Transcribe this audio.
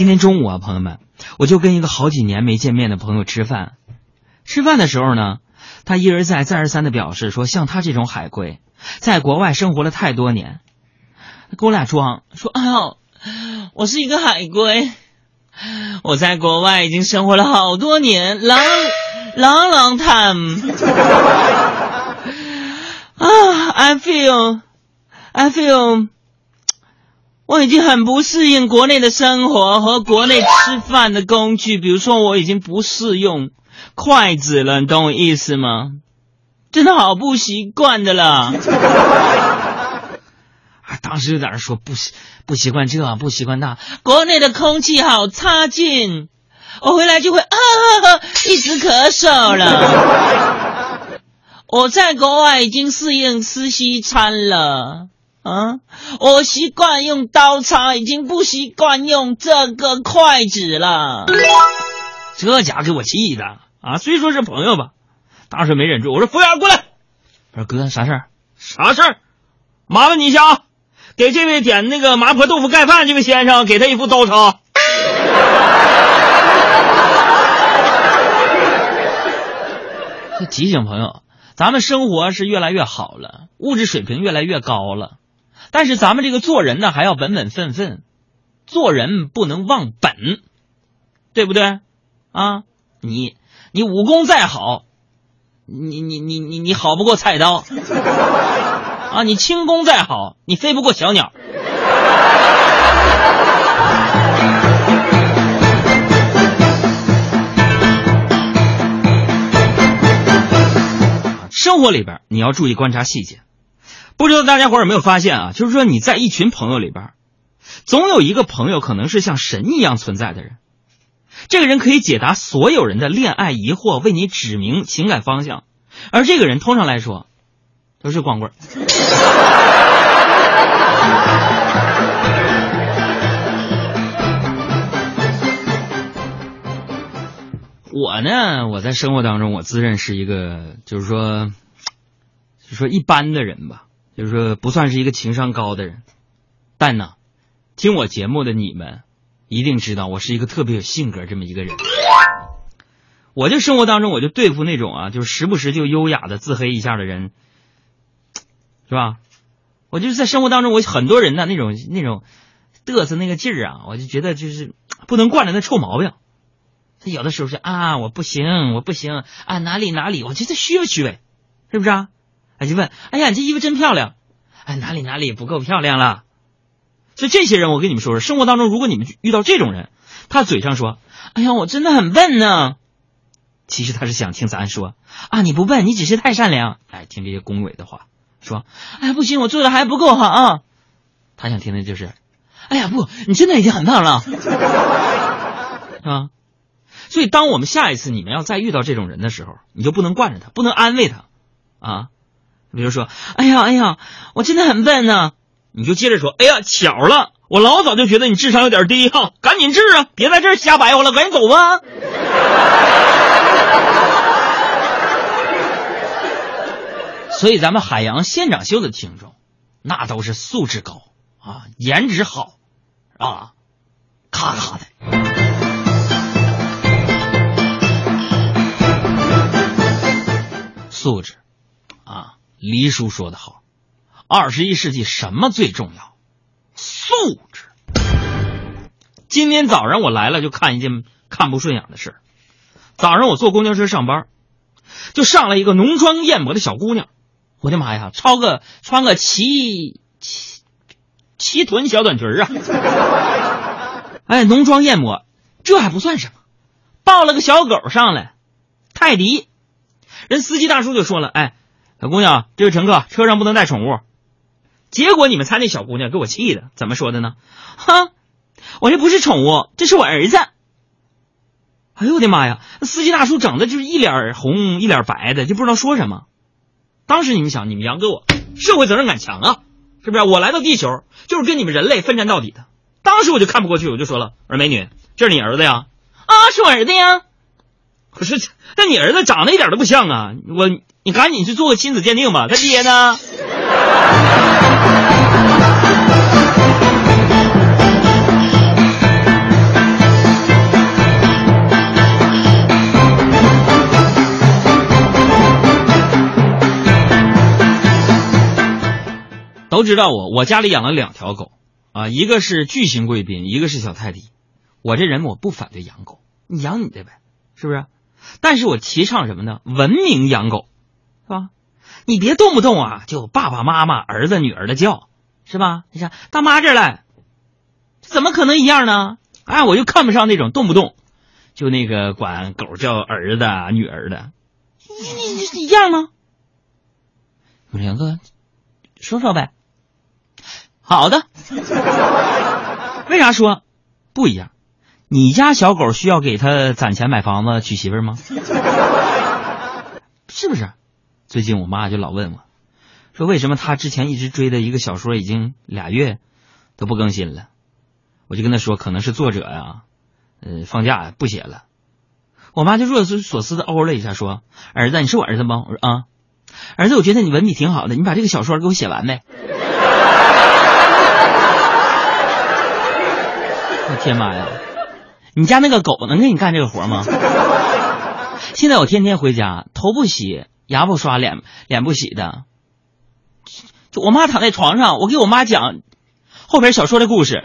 今天中午啊，朋友们，我就跟一个好几年没见面的朋友吃饭。吃饭的时候呢，他一而再、再而三的表示说，像他这种海归，在国外生活了太多年，跟我俩装说：“哎呦，我是一个海归，我在国外已经生活了好多年，long long long time。啊，I feel, I feel。”我已经很不适应国内的生活和国内吃饭的工具，比如说我已经不适用筷子了，你懂我意思吗？真的好不习惯的啦。啊，当时就在那说不习不习惯这，不习惯那，国内的空气好差劲，我回来就会啊一直咳嗽了。我在国外已经适应吃西餐了。啊！我习惯用刀叉，已经不习惯用这个筷子了。这家给我气的啊！虽说是朋友吧，当时没忍住，我说：“服务员过来。”我说：“哥，啥事儿？啥事儿？麻烦你一下啊，给这位点那个麻婆豆腐盖饭这位先生，给他一副刀叉。”提醒朋友，咱们生活是越来越好了，物质水平越来越高了。但是咱们这个做人呢，还要本本分分，做人不能忘本，对不对？啊，你你武功再好，你你你你你好不过菜刀，啊，你轻功再好，你飞不过小鸟。生活里边你要注意观察细节。不知道大家伙有没有发现啊？就是说你在一群朋友里边，总有一个朋友可能是像神一样存在的人。这个人可以解答所有人的恋爱疑惑，为你指明情感方向。而这个人通常来说都是光棍。我呢，我在生活当中，我自认是一个，就是说，就说一般的人吧。就是说，不算是一个情商高的人，但呢，听我节目的你们一定知道，我是一个特别有性格这么一个人。我就生活当中，我就对付那种啊，就是时不时就优雅的自黑一下的人，是吧？我就是在生活当中，我很多人呢那种那种嘚瑟那个劲儿啊，我就觉得就是不能惯着那臭毛病。他有的时候是啊，我不行，我不行啊，哪里哪里，我觉得虚不虚伪，是不是啊？他就问：“哎呀，你这衣服真漂亮，哎，哪里哪里不够漂亮了？”所以这些人，我跟你们说说，生活当中如果你们遇到这种人，他嘴上说：“哎呀，我真的很笨呢。”其实他是想听咱说：“啊，你不笨，你只是太善良。”哎，听这些恭维的话，说：“哎，不行，我做的还不够好啊。”他想听的就是：“哎呀，不，你真的已经很棒了。”啊，所以当我们下一次你们要再遇到这种人的时候，你就不能惯着他，不能安慰他，啊。比如说，哎呀，哎呀，我真的很笨呢。你就接着说，哎呀，巧了，我老早就觉得你智商有点低哈，赶紧治啊，别在这儿瞎白活了，赶紧走吧。所以咱们海洋现场秀的听众，那都是素质高啊，颜值好啊，咔咔的素质啊。黎叔说的好，二十一世纪什么最重要？素质。今天早上我来了，就看一件看不顺眼的事早上我坐公交车上班，就上来一个浓妆艳抹的小姑娘。我的妈呀，超个穿个齐齐齐臀小短裙啊！哎，浓妆艳抹，这还不算什么，抱了个小狗上来，泰迪。人司机大叔就说了，哎。小姑娘，这位乘客，车上不能带宠物。结果你们猜那小姑娘给我气的，怎么说的呢？哈，我这不是宠物，这是我儿子。哎呦我的妈呀！司机大叔整的就是一脸红一脸白的，就不知道说什么。当时你们想，你们杨哥我社会责任感强啊，是不是？我来到地球就是跟你们人类奋战到底的。当时我就看不过去，我就说了：“我说美女，这是你儿子呀？”啊，是我儿子呀。可是，那你儿子长得一点都不像啊！我，你赶紧去做个亲子鉴定吧。他爹呢？都知道我，我家里养了两条狗，啊，一个是巨型贵宾，一个是小泰迪。我这人我不反对养狗，你养你的呗，是不是？但是我提倡什么呢？文明养狗，是吧？你别动不动啊就爸爸妈妈、儿子、女儿的叫，是吧？你想大妈这儿来，怎么可能一样呢？哎，我就看不上那种动不动就那个管狗叫儿子、女儿的，你你你一样吗？两个说说呗。好的，为啥说不一样？你家小狗需要给他攒钱买房子娶媳妇吗？是不是？最近我妈就老问我，说为什么她之前一直追的一个小说已经俩月都不更新了？我就跟她说，可能是作者呀，呃，放假不写了。我妈就若有所思的哦了一下，说：“儿子，你是我儿子吗？”我说：“啊，儿子，我觉得你文笔挺好的，你把这个小说给我写完呗。”我天妈呀！你家那个狗能给你干这个活吗？现在我天天回家，头不洗，牙不刷，脸脸不洗的。就我妈躺在床上，我给我妈讲后边小说的故事。